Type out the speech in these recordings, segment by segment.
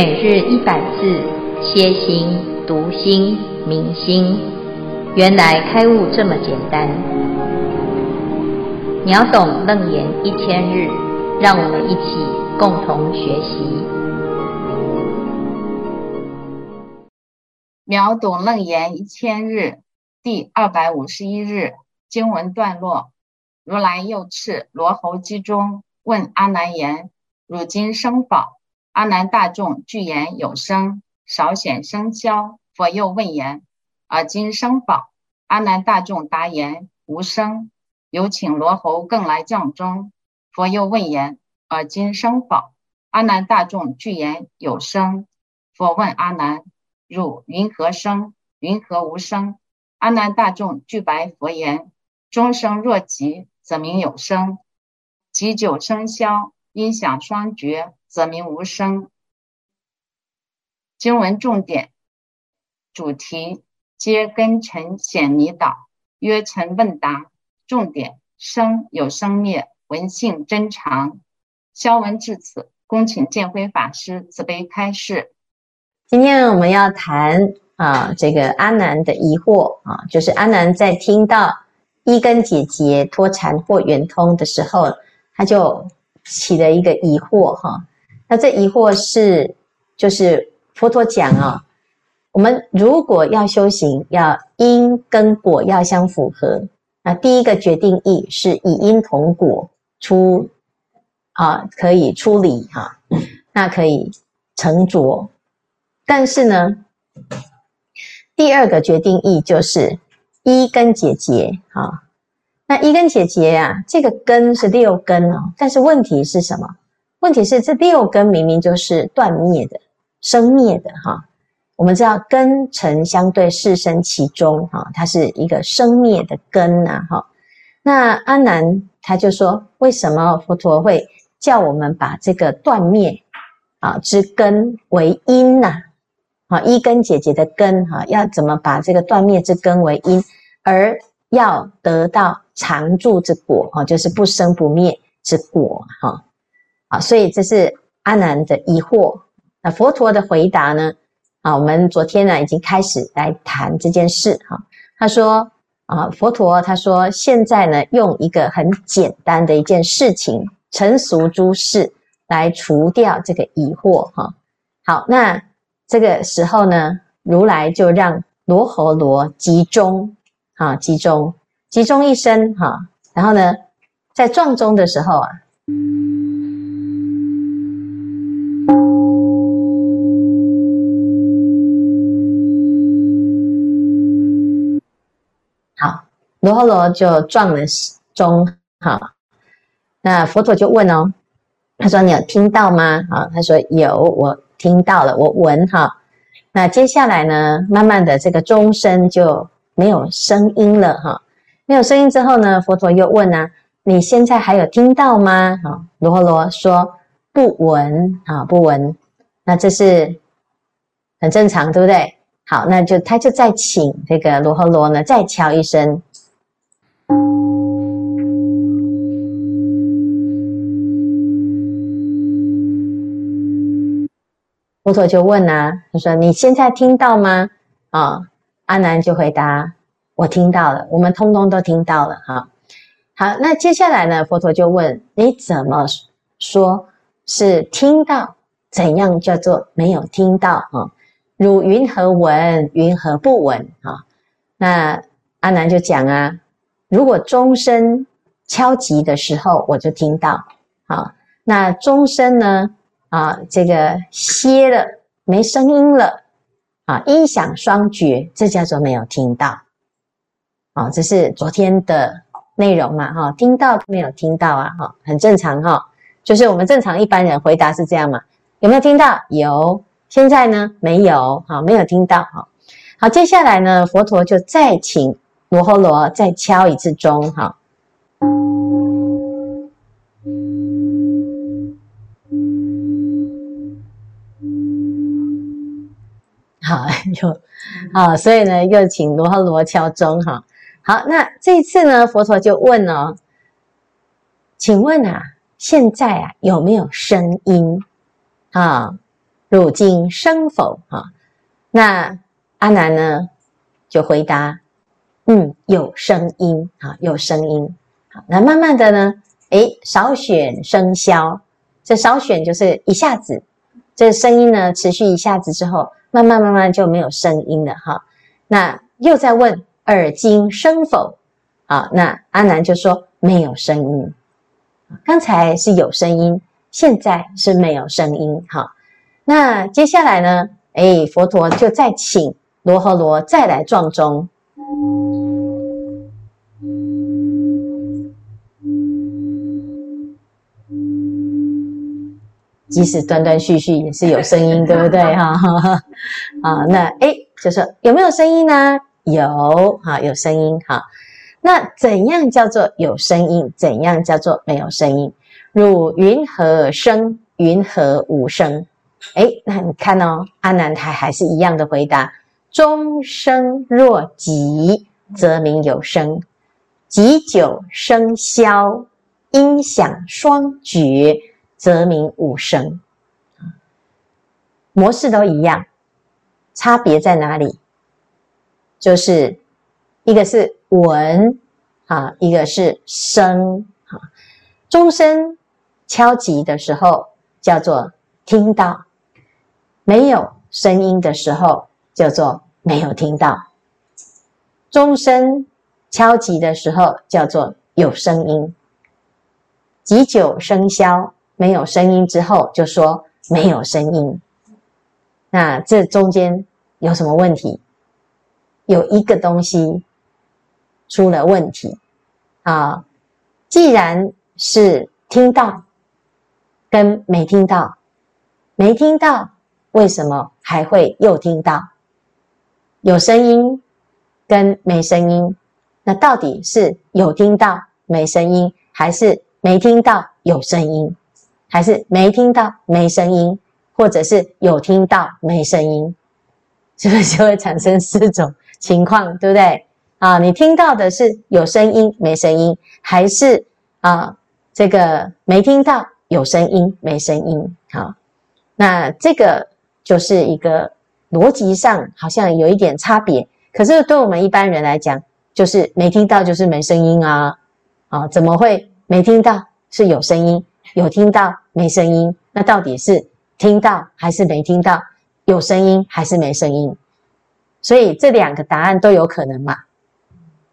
每日一百字，歇心、读心、明心，原来开悟这么简单。秒懂楞严一千日，让我们一起共同学习。秒懂楞严一千日第二百五十一日经文段落：如来又敕罗侯姬中问阿难言：“汝今生宝？”阿难大众具言有声，少显生消。佛又问言：而今生宝？阿难大众答言无生。有请罗侯更来将中。佛又问言：而今生宝？阿难大众具言有声。佛问阿难：汝云何生？云何无生？阿难大众具白佛言：终生若极，则名有生；极久生消，音响双绝。则名无生。经文重点，主题皆根尘显迷倒，曰尘问答。重点生有生灭，闻性真常。消文至此，恭请见辉法师慈悲开示。今天我们要谈啊，这个阿难的疑惑啊，就是阿难在听到一根姐姐脱禅或圆通的时候，他就起了一个疑惑哈。那这疑惑是，就是佛陀讲啊、哦，我们如果要修行，要因跟果要相符合。那第一个决定义是以因同果出啊，可以出离哈、那可以成着。但是呢，第二个决定义就是一根解结啊。那一根解结啊，这个根是六根哦，但是问题是什么？问题是这六根明明就是断灭的、生灭的哈。我们知道根尘相对，识生其中哈，它是一个生灭的根呐哈。那阿难他就说，为什么佛陀会叫我们把这个断灭啊之根为因呐？啊，一根姐姐的根哈，要怎么把这个断灭之根为因，而要得到常住之果哈，就是不生不灭之果哈。啊，所以这是阿难的疑惑。那佛陀的回答呢？啊，我们昨天呢已经开始来谈这件事哈。他说啊，佛陀他说现在呢用一个很简单的一件事情，成俗诸事来除掉这个疑惑哈。好，那这个时候呢，如来就让罗睺罗集中啊，集中集中一声哈。然后呢，在撞钟的时候啊。罗睺罗就撞了钟，哈，那佛陀就问哦，他说你有听到吗？啊，他说有，我听到了，我闻哈。那接下来呢，慢慢的这个钟声就没有声音了哈，没有声音之后呢，佛陀又问啊，你现在还有听到吗？啊，罗睺罗说不闻啊，不闻。那这是很正常，对不对？好，那就他就再请这个罗睺罗呢，再敲一声。佛陀就问啊，他说：“你现在听到吗？”啊，阿难就回答：“我听到了，我们通通都听到了。”哈，好，那接下来呢？佛陀就问：“你怎么说是听到？怎样叫做没有听到？”啊，汝云何闻？云何不闻？啊，那阿难就讲啊：“如果钟声敲击的时候，我就听到。好，那钟声呢？”啊，这个歇了，没声音了，啊，音响双绝，这叫做没有听到。啊，这是昨天的内容嘛，哈，听到没有听到啊，哈，很正常哈，就是我们正常一般人回答是这样嘛，有没有听到？有。现在呢？没有，哈，没有听到，哈。好，接下来呢，佛陀就再请罗睺罗再敲一次钟，哈。好，又啊，所以呢，又请罗睺罗敲钟哈。好，那这一次呢，佛陀就问哦，请问啊，现在啊有没有声音啊？汝今生否？啊，那阿难呢就回答：嗯，有声音啊，有声音。好，那慢慢的呢，诶，少选声消，这少选就是一下子，这声音呢持续一下子之后，慢慢慢慢就没有声音了哈。那又在问耳今声否？啊，那阿难就说没有声音。刚才是有声音，现在是没有声音。哈，那接下来呢？哎，佛陀就再请罗和罗再来撞钟。即使断断续续也是有声音，对不对？哈，啊，那哎，就说有没有声音呢？有，哈，有声音，哈。那怎样叫做有声音？怎样叫做没有声音？汝云何声？云何无声？哎，那你看哦，阿南还还是一样的回答：钟声若急，则名有声；急久声消，音响双绝，则名无声。模式都一样，差别在哪里？就是一个是。闻啊，一个是声啊，钟声敲击的时候叫做听到，没有声音的时候叫做没有听到。钟声敲击的时候叫做有声音，急久声消，没有声音之后就说没有声音。那这中间有什么问题？有一个东西。出了问题啊！既然是听到跟没听到，没听到为什么还会又听到？有声音跟没声音，那到底是有听到没声音，还是没听到有声音，还是没听到没声音，或者是有听到没声音？是不是就会产生四种情况，对不对？啊，你听到的是有声音没声音，还是啊这个没听到有声音没声音？好，那这个就是一个逻辑上好像有一点差别。可是对我们一般人来讲，就是没听到就是没声音啊，啊怎么会没听到是有声音，有听到没声音？那到底是听到还是没听到？有声音还是没声音？所以这两个答案都有可能嘛。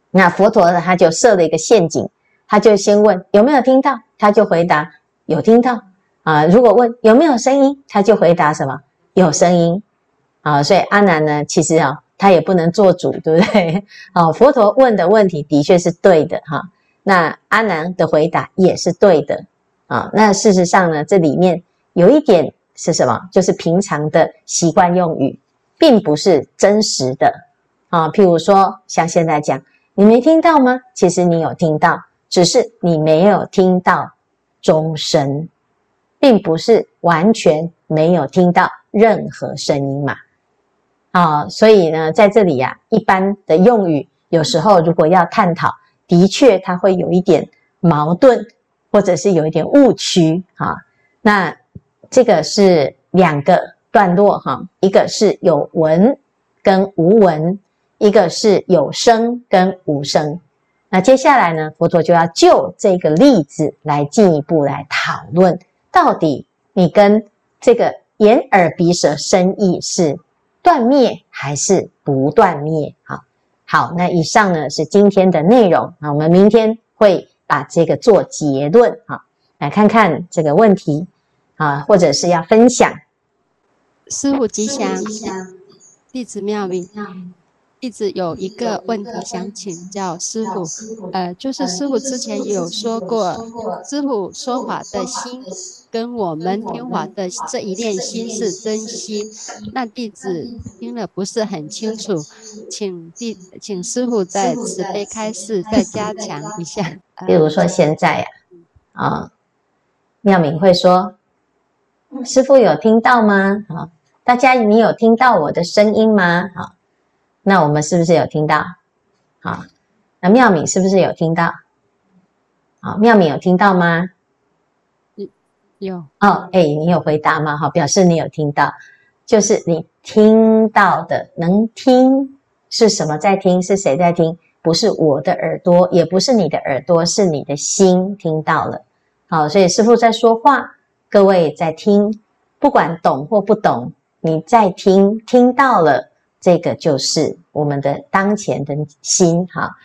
那佛陀呢，他就设了一个陷阱，他就先问有没有听到，他就回答有听到啊。如果问有没有声音，他就回答什么有声音啊。所以阿难呢，其实啊，他也不能做主，对不对？啊，佛陀问的问题的确是对的哈。那阿难的回答也是对的啊。那事实上呢，这里面有一点是什么？就是平常的习惯用语，并不是真实的啊。譬如说，像现在讲。你没听到吗？其实你有听到，只是你没有听到钟声，并不是完全没有听到任何声音嘛。啊，所以呢，在这里呀，一般的用语有时候如果要探讨，的确它会有一点矛盾，或者是有一点误区啊。那这个是两个段落哈，一个是有闻跟无闻。一个是有声跟无声，那接下来呢，佛陀就要就这个例子来进一步来讨论，到底你跟这个眼耳鼻舌身意是断灭还是不断灭？好，好，那以上呢是今天的内容，那我们明天会把这个做结论，啊，来看看这个问题啊，或者是要分享。师傅吉祥，弟子妙明。弟子有一个问题想请教师傅，呃，就是师傅之前有说过，师傅说法的心跟我们听法的这一念心是真心，那弟子听了不是很清楚，请弟请师傅在慈悲开示，再加强一下。比如说现在呀，啊，妙敏会说，师傅有听到吗？啊，大家你有听到我的声音吗？啊。那我们是不是有听到？好，那妙敏是不是有听到？好，妙敏有听到吗？有哦，哎，你有回答吗？好，表示你有听到，就是你听到的，能听是什么在听？是谁在听？不是我的耳朵，也不是你的耳朵，是你的心听到了。好，所以师父在说话，各位在听，不管懂或不懂，你在听，听到了，这个就是我们的当前的心。哈，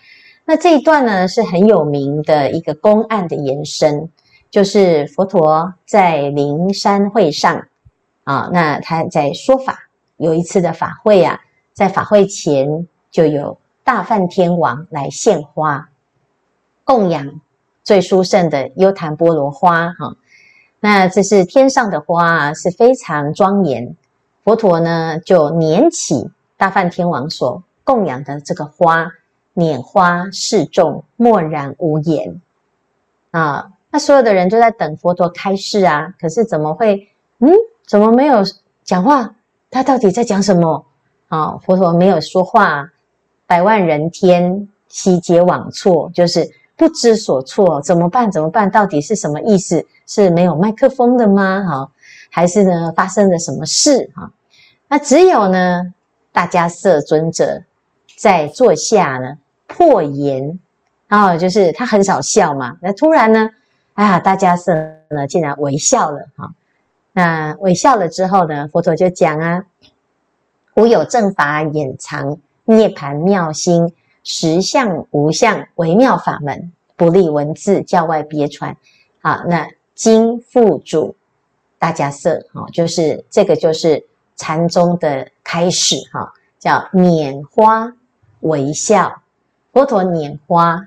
那这一段呢，是很有名的一个公案的延伸，就是佛陀在灵山会上啊，那他在说法，有一次的法会啊，在法会前就有。大梵天王来献花，供养最殊胜的优昙波罗花，哈，那这是天上的花，是非常庄严。佛陀呢，就拈起大梵天王所供养的这个花，拈花示众，默然无言。啊，那所有的人就在等佛陀开示啊，可是怎么会？嗯，怎么没有讲话？他到底在讲什么？啊，佛陀没有说话。百万人天悉皆罔错，就是不知所措，怎么办？怎么办？到底是什么意思？是没有麦克风的吗？哈，还是呢发生了什么事？哈，那只有呢大迦叶尊者在座下呢破颜，然后就是他很少笑嘛，那突然呢，哎呀大迦叶呢竟然微笑了，哈，那微笑了之后呢，佛陀就讲啊，无有正法掩藏。涅槃妙心，实相无相，微妙法门，不立文字，教外别传。好，那经付嘱大迦叶，哈，就是这个，就是禅宗的开始，哈，叫拈花微笑，佛陀拈花，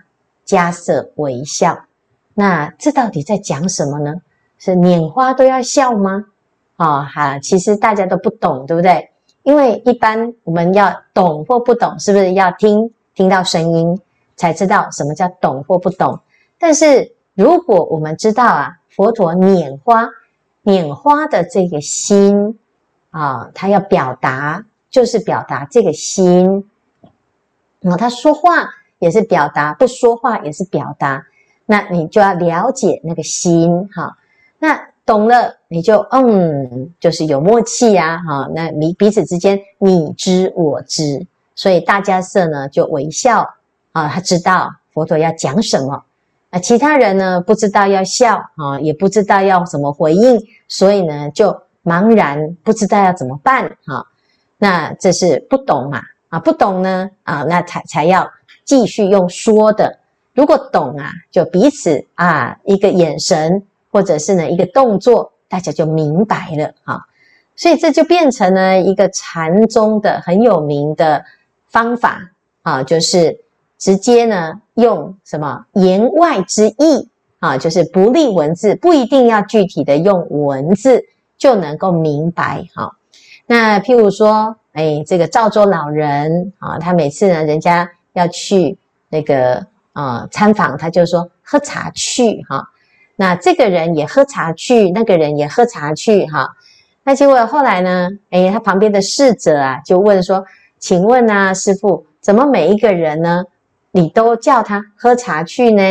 迦叶微笑。那这到底在讲什么呢？是拈花都要笑吗？啊，哈，其实大家都不懂，对不对？因为一般我们要懂或不懂，是不是要听听到声音才知道什么叫懂或不懂？但是如果我们知道啊，佛陀拈花，拈花的这个心啊，他要表达就是表达这个心，那他说话也是表达，不说话也是表达，那你就要了解那个心哈，那。懂了，你就嗯，就是有默契呀，哈，那你彼此之间你知我知，所以大迦叶呢就微笑啊，他知道佛陀要讲什么，那其他人呢不知道要笑啊，也不知道要怎么回应，所以呢就茫然不知道要怎么办哈，那这是不懂嘛啊，不懂呢啊，那才才要继续用说的，如果懂啊，就彼此啊一个眼神。或者是呢一个动作，大家就明白了哈，所以这就变成了一个禅宗的很有名的方法啊，就是直接呢用什么言外之意啊，就是不立文字，不一定要具体的用文字就能够明白哈。那譬如说，哎，这个赵州老人啊，他每次呢人家要去那个啊参访，他就说喝茶去哈。那这个人也喝茶去，那个人也喝茶去，哈。那结果后来呢？诶，他旁边的侍者啊，就问说：“请问啊，师傅，怎么每一个人呢，你都叫他喝茶去呢？”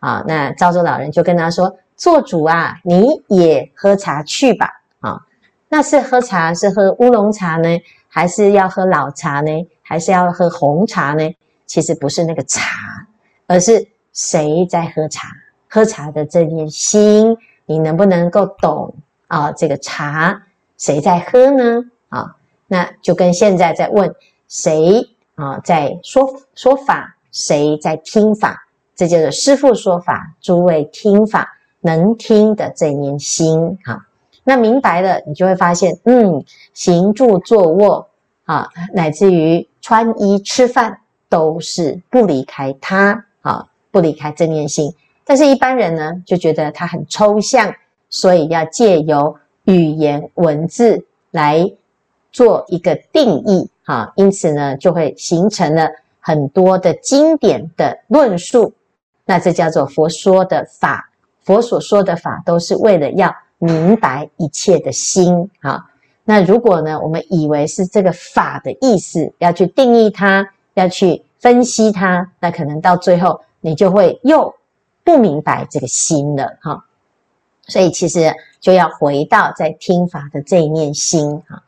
啊，那赵州老人就跟他说：“做主啊，你也喝茶去吧。”啊，那是喝茶是喝乌龙茶呢，还是要喝老茶呢？还是要喝红茶呢？其实不是那个茶，而是谁在喝茶。喝茶的这念心，你能不能够懂啊？这个茶谁在喝呢？啊，那就跟现在在问谁啊，在说说法，谁在听法？这就是师父说法，诸位听法能听的这念心。哈，那明白了，你就会发现，嗯，行住坐卧啊，乃至于穿衣吃饭，都是不离开他啊，不离开正念心。但是，一般人呢，就觉得它很抽象，所以要借由语言文字来做一个定义，哈，因此呢，就会形成了很多的经典的论述。那这叫做佛说的法，佛所说的法都是为了要明白一切的心，哈。那如果呢，我们以为是这个法的意思，要去定义它，要去分析它，那可能到最后你就会又。不明白这个心了哈，所以其实就要回到在听法的这一念心哈。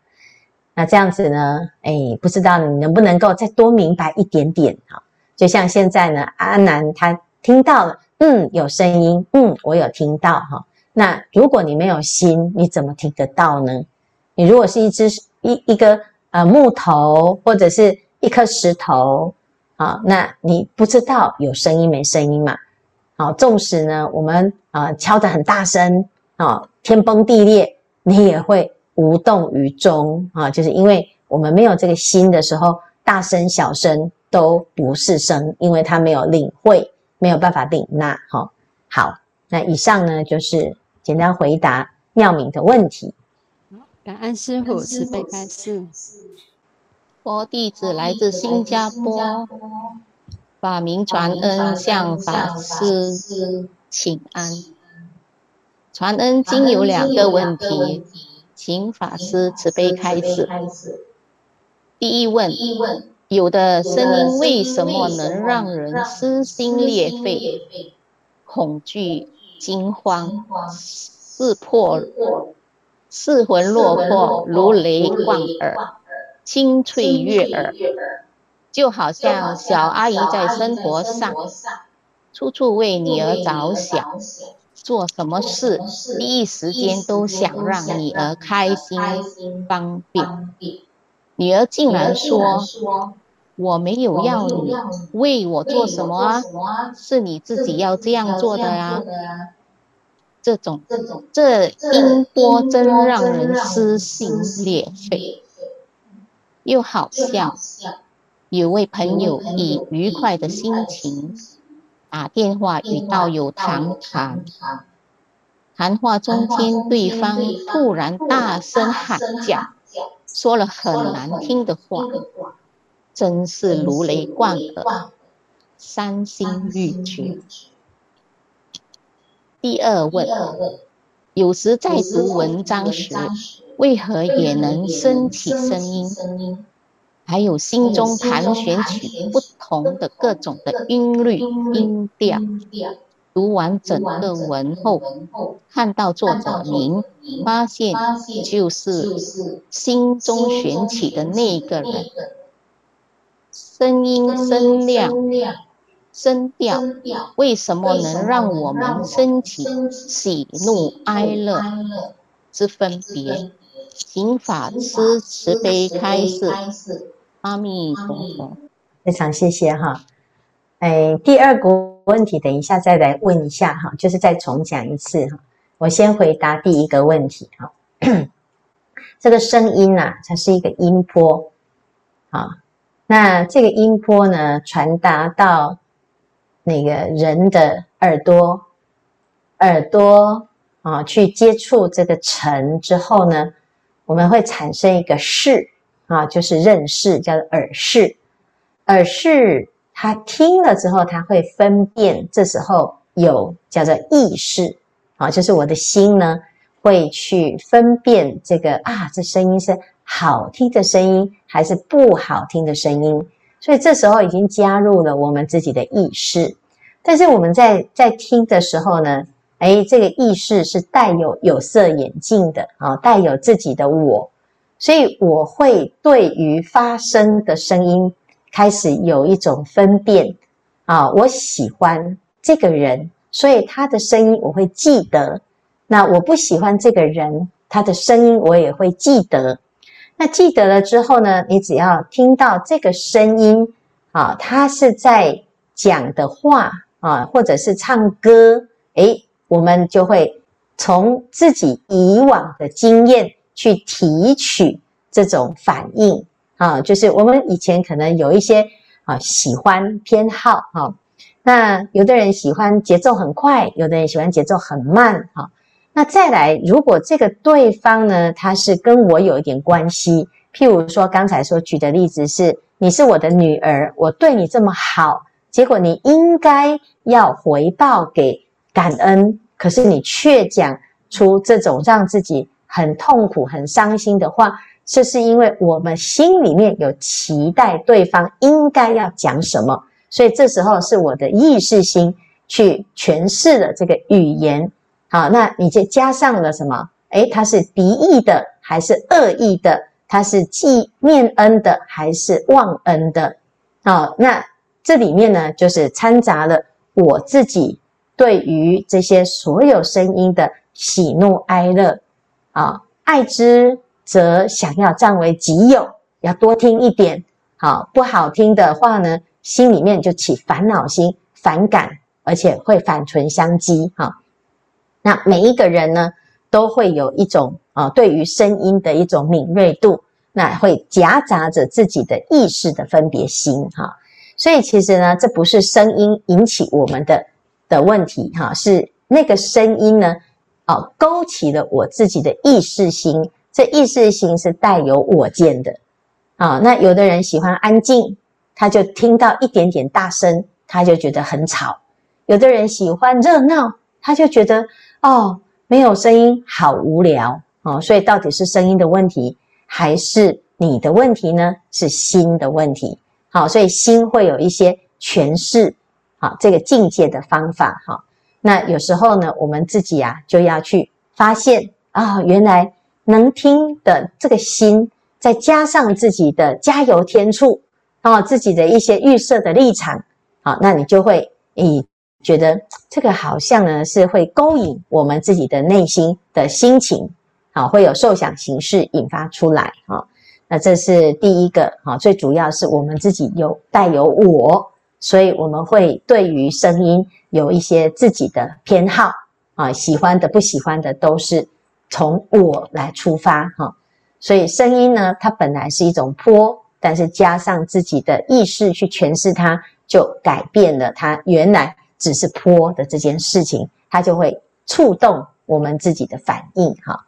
那这样子呢，哎，不知道你能不能够再多明白一点点哈？就像现在呢，阿南他听到了，嗯，有声音，嗯，我有听到哈。那如果你没有心，你怎么听得到呢？你如果是一只一一个呃木头或者是一颗石头啊，那你不知道有声音没声音嘛？好，纵使呢我们啊敲得很大声啊，天崩地裂，你也会无动于衷啊，就是因为我们没有这个心的时候，大声小声都不是声，因为它没有领会，没有办法领纳。好，好，那以上呢就是。简单回答妙敏的问题。感恩师傅慈悲开示。我弟子来自新加坡，法名传恩向法师请安。传恩经有两个问题，请法师慈悲开示。第一问：有的声音为什么能让人撕心裂肺、恐惧？惊慌，失魄，失魂落魄，如雷贯耳，清脆悦耳，就好像小阿姨在生活上，处处为女儿着想，做什么事第一时间都想让女儿开心方便。女儿竟然说：“我没有要你为我做什么啊，是你自己要这样做的呀。”这种这音波真让人撕心裂肺，又好笑。有位朋友以愉快的心情打电话与道友谈谈，谈话中间对方突然大声喊叫，说了很难听的话，真是如雷贯耳，伤心欲绝。第二问，有时在读文章时，为何也能升起声音？还有心中盘旋起不同的各种的音律、音调。读完整个文后，看到作者名，发现就是心中旋起的那个人。声音声量。声调为什么能让我们升起喜怒哀乐之分别？请法师慈悲开示。阿弥陀佛。非常谢谢哈。哎，第二个问题等一下再来问一下哈，就是再重讲一次哈。我先回答第一个问题哈。这个声音呐，它是一个音波啊。那这个音波呢，传达到。那个人的耳朵，耳朵啊，去接触这个尘之后呢，我们会产生一个视啊，就是认识，叫做耳视。耳视，他听了之后，他会分辨，这时候有叫做意识啊，就是我的心呢，会去分辨这个啊，这声音是好听的声音，还是不好听的声音。所以这时候已经加入了我们自己的意识，但是我们在在听的时候呢，哎，这个意识是带有有色眼镜的啊，带有自己的我，所以我会对于发声的声音开始有一种分辨啊，我喜欢这个人，所以他的声音我会记得；那我不喜欢这个人，他的声音我也会记得。那记得了之后呢，你只要听到这个声音啊，他是在讲的话啊，或者是唱歌，诶，我们就会从自己以往的经验去提取这种反应啊，就是我们以前可能有一些啊喜欢偏好哈，那有的人喜欢节奏很快，有的人喜欢节奏很慢哈。那再来，如果这个对方呢，他是跟我有一点关系，譬如说刚才所举的例子是，你是我的女儿，我对你这么好，结果你应该要回报给感恩，可是你却讲出这种让自己很痛苦、很伤心的话，这是因为我们心里面有期待对方应该要讲什么，所以这时候是我的意识心去诠释了这个语言。好，那你就加上了什么？诶，他是敌意的还是恶意的？他是记念恩的还是忘恩的？好，那这里面呢，就是掺杂了我自己对于这些所有声音的喜怒哀乐啊，爱之则想要占为己有，要多听一点。好，不好听的话呢，心里面就起烦恼心、反感，而且会反唇相讥。哈。那每一个人呢，都会有一种啊，对于声音的一种敏锐度，那会夹杂着自己的意识的分别心哈。所以其实呢，这不是声音引起我们的的问题哈，是那个声音呢，啊，勾起了我自己的意识心。这意识心是带有我见的啊。那有的人喜欢安静，他就听到一点点大声，他就觉得很吵；有的人喜欢热闹，他就觉得。哦，没有声音，好无聊哦。所以到底是声音的问题，还是你的问题呢？是心的问题。好，所以心会有一些诠释，好，这个境界的方法。哈，那有时候呢，我们自己啊，就要去发现啊、哦，原来能听的这个心，再加上自己的加油添醋，哦，自己的一些预设的立场，好，那你就会以。觉得这个好像呢，是会勾引我们自己的内心的心情，好，会有受想行识引发出来，啊，那这是第一个，哈，最主要是我们自己有带有我，所以我们会对于声音有一些自己的偏好，啊，喜欢的不喜欢的都是从我来出发，哈，所以声音呢，它本来是一种波，但是加上自己的意识去诠释它，就改变了它原来。只是波的这件事情，它就会触动我们自己的反应。哈，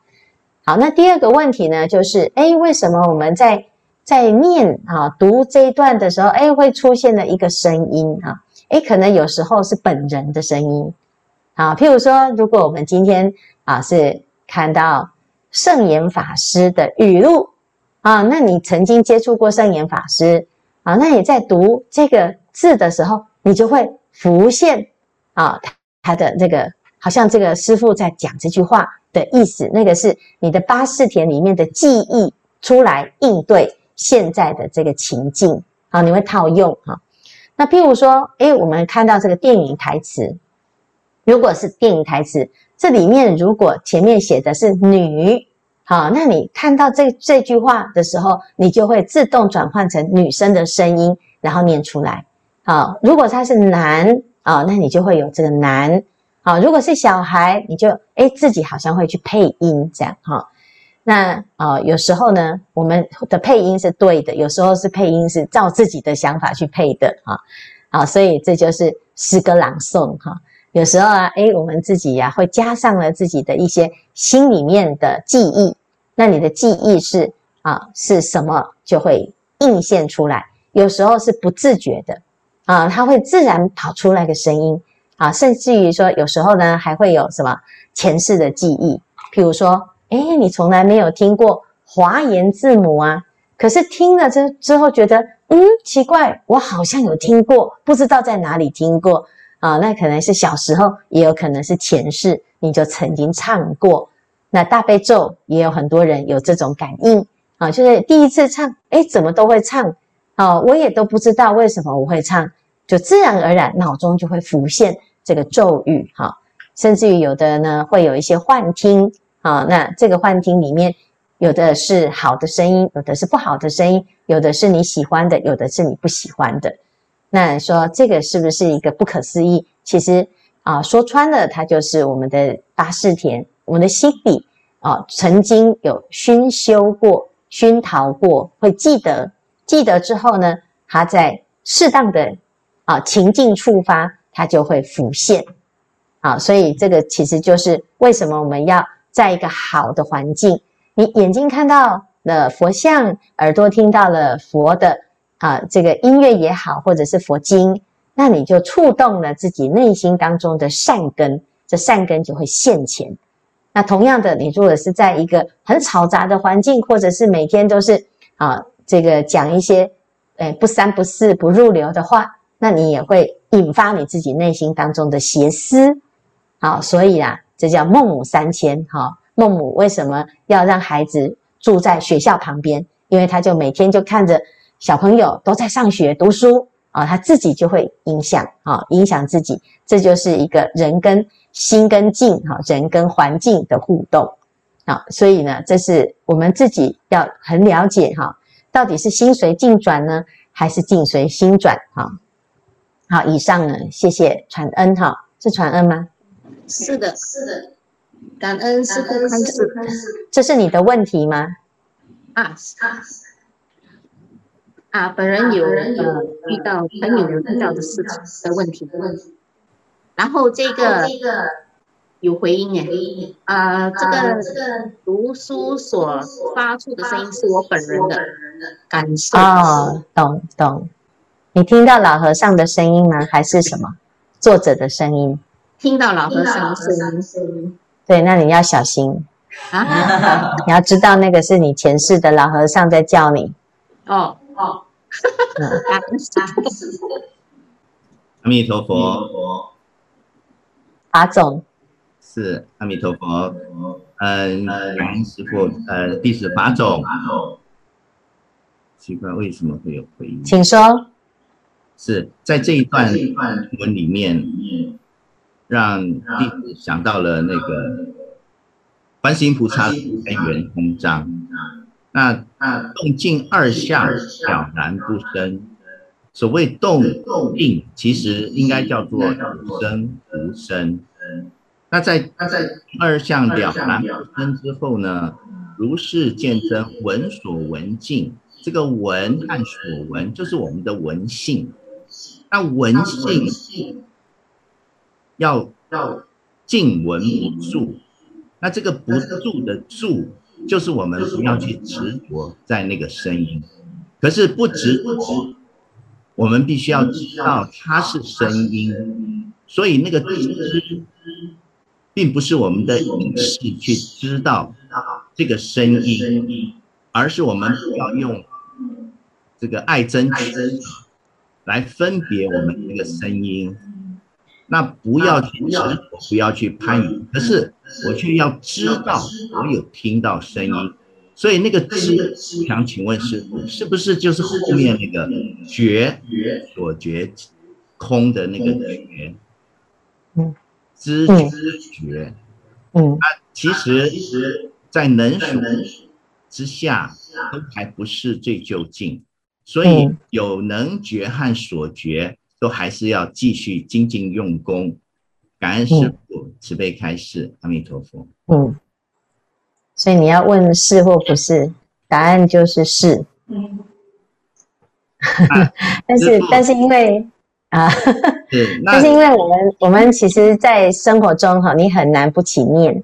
好，那第二个问题呢，就是，诶，为什么我们在在念啊读这一段的时候，诶，会出现了一个声音啊？诶，可能有时候是本人的声音。啊，譬如说，如果我们今天啊是看到圣严法师的语录啊，那你曾经接触过圣严法师啊，那你在读这个字的时候，你就会。浮现啊，他的那个好像这个师傅在讲这句话的意思，那个是你的八四田里面的记忆出来应对现在的这个情境啊，你会套用哈。那譬如说，诶，我们看到这个电影台词，如果是电影台词，这里面如果前面写的是女，好，那你看到这这句话的时候，你就会自动转换成女生的声音，然后念出来。好，如果他是男啊，那你就会有这个男。啊，如果是小孩，你就诶自己好像会去配音这样哈。那啊，有时候呢，我们的配音是对的，有时候是配音是照自己的想法去配的哈。啊，所以这就是诗歌朗诵哈。有时候啊，诶我们自己呀会加上了自己的一些心里面的记忆，那你的记忆是啊是什么，就会映现出来。有时候是不自觉的。啊，它会自然跑出来个声音啊，甚至于说有时候呢，还会有什么前世的记忆，譬如说，诶，你从来没有听过华严字母啊，可是听了之之后觉得，嗯，奇怪，我好像有听过，不知道在哪里听过啊，那可能是小时候，也有可能是前世，你就曾经唱过。那大悲咒也有很多人有这种感应啊，就是第一次唱，诶，怎么都会唱。哦，我也都不知道为什么我会唱，就自然而然脑中就会浮现这个咒语，哈，甚至于有的呢会有一些幻听，啊，那这个幻听里面有的是好的声音，有的是不好的声音，有的是你喜欢的，有的是你不喜欢的。那说这个是不是一个不可思议？其实啊，说穿了，它就是我们的八识田，我们的心底啊，曾经有熏修过、熏陶过，会记得。记得之后呢，它在适当的啊情境触发，它就会浮现。啊，所以这个其实就是为什么我们要在一个好的环境，你眼睛看到了佛像，耳朵听到了佛的啊这个音乐也好，或者是佛经，那你就触动了自己内心当中的善根，这善根就会现前。那同样的，你如果是在一个很嘈杂的环境，或者是每天都是啊。这个讲一些，诶不三不四不入流的话，那你也会引发你自己内心当中的邪思，好，所以啊，这叫孟母三迁哈。孟母为什么要让孩子住在学校旁边？因为他就每天就看着小朋友都在上学读书啊，他自己就会影响啊，影响自己。这就是一个人跟心跟境哈，人跟环境的互动啊。所以呢，这是我们自己要很了解哈，到底是心随境转呢，还是境随心转哈？好，以上呢，谢谢传恩哈，是传恩吗？是的，是的。感恩师父开示，这是你的问题吗？啊啊啊！本人有呃遇到朋友有遇到的事情的问题，然后这个有回音耶，啊，这个读书所发出的声音是我本人的感受。哦，懂懂。你听到老和尚的声音吗？还是什么作者的声音？听到老和尚的声音。对，那你要小心啊！你要知道，那个是你前世的老和尚在叫你。哦哦，嗯，阿弥陀佛，法总是阿弥陀佛。嗯，感恩师傅，呃，弟子法总。奇怪，为什么会有回音？请说。是在这一段文里面。让弟子想到了那个观世音菩萨跟圆通章，那动静二相了然不生。所谓动静，其实应该叫做有生无生。那在二相了然不生之后呢，如是见真，闻所闻净。这个闻和所闻就是我们的闻性。那闻性。要要静闻不住，那这个不住的住，就是我们不要去执着在那个声音。可是不执着，我们必须要知道它是声音。所以那个知，并不是我们的意识去知道这个声音，而是我们要用这个爱憎觉来分别我们那个声音。那不要去执，不要去攀缘，可是我却要知道我有听到声音，所以那个知，想请问师父，是不是就是后面那个觉所觉空的那个觉？嗯，知知觉，嗯，它其实，在能所之下，都还不是最究竟，所以有能觉和所觉。都还是要继续精进用功，感恩师父慈悲开示，阿弥陀佛。嗯，所以你要问是或不是，答案就是是。嗯，但是但是因为啊，但是因为我们我们其实，在生活中哈，你很难不起念，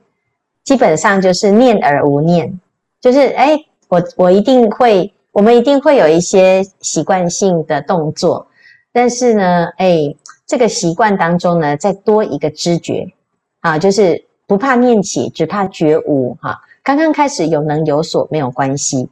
基本上就是念而无念，就是哎，我我一定会，我们一定会有一些习惯性的动作。但是呢，哎，这个习惯当中呢，再多一个知觉，啊，就是不怕念起，只怕觉无哈。刚刚开始有能有所没有关系，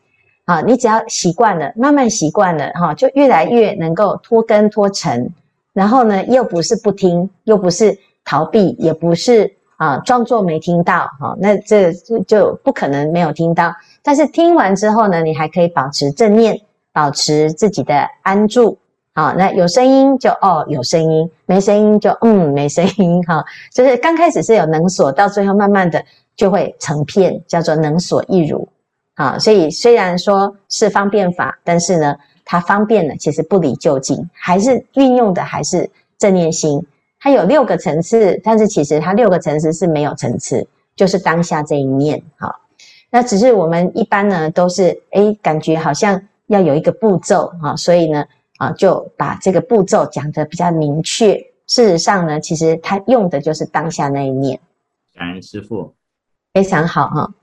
啊，你只要习惯了，慢慢习惯了哈，就越来越能够脱根脱尘。然后呢，又不是不听，又不是逃避，也不是啊装作没听到哈。那这就不可能没有听到。但是听完之后呢，你还可以保持正念，保持自己的安住。好，那有声音就哦有声音，没声音就嗯没声音哈。就是刚开始是有能所，到最后慢慢的就会成片，叫做能所一如。啊，所以虽然说是方便法，但是呢，它方便呢，其实不离究竟，还是运用的还是正念心。它有六个层次，但是其实它六个层次是没有层次，就是当下这一念。哈，那只是我们一般呢都是诶感觉好像要有一个步骤啊，所以呢。啊，就把这个步骤讲得比较明确。事实上呢，其实它用的就是当下那一念。感恩师父，非常好哈。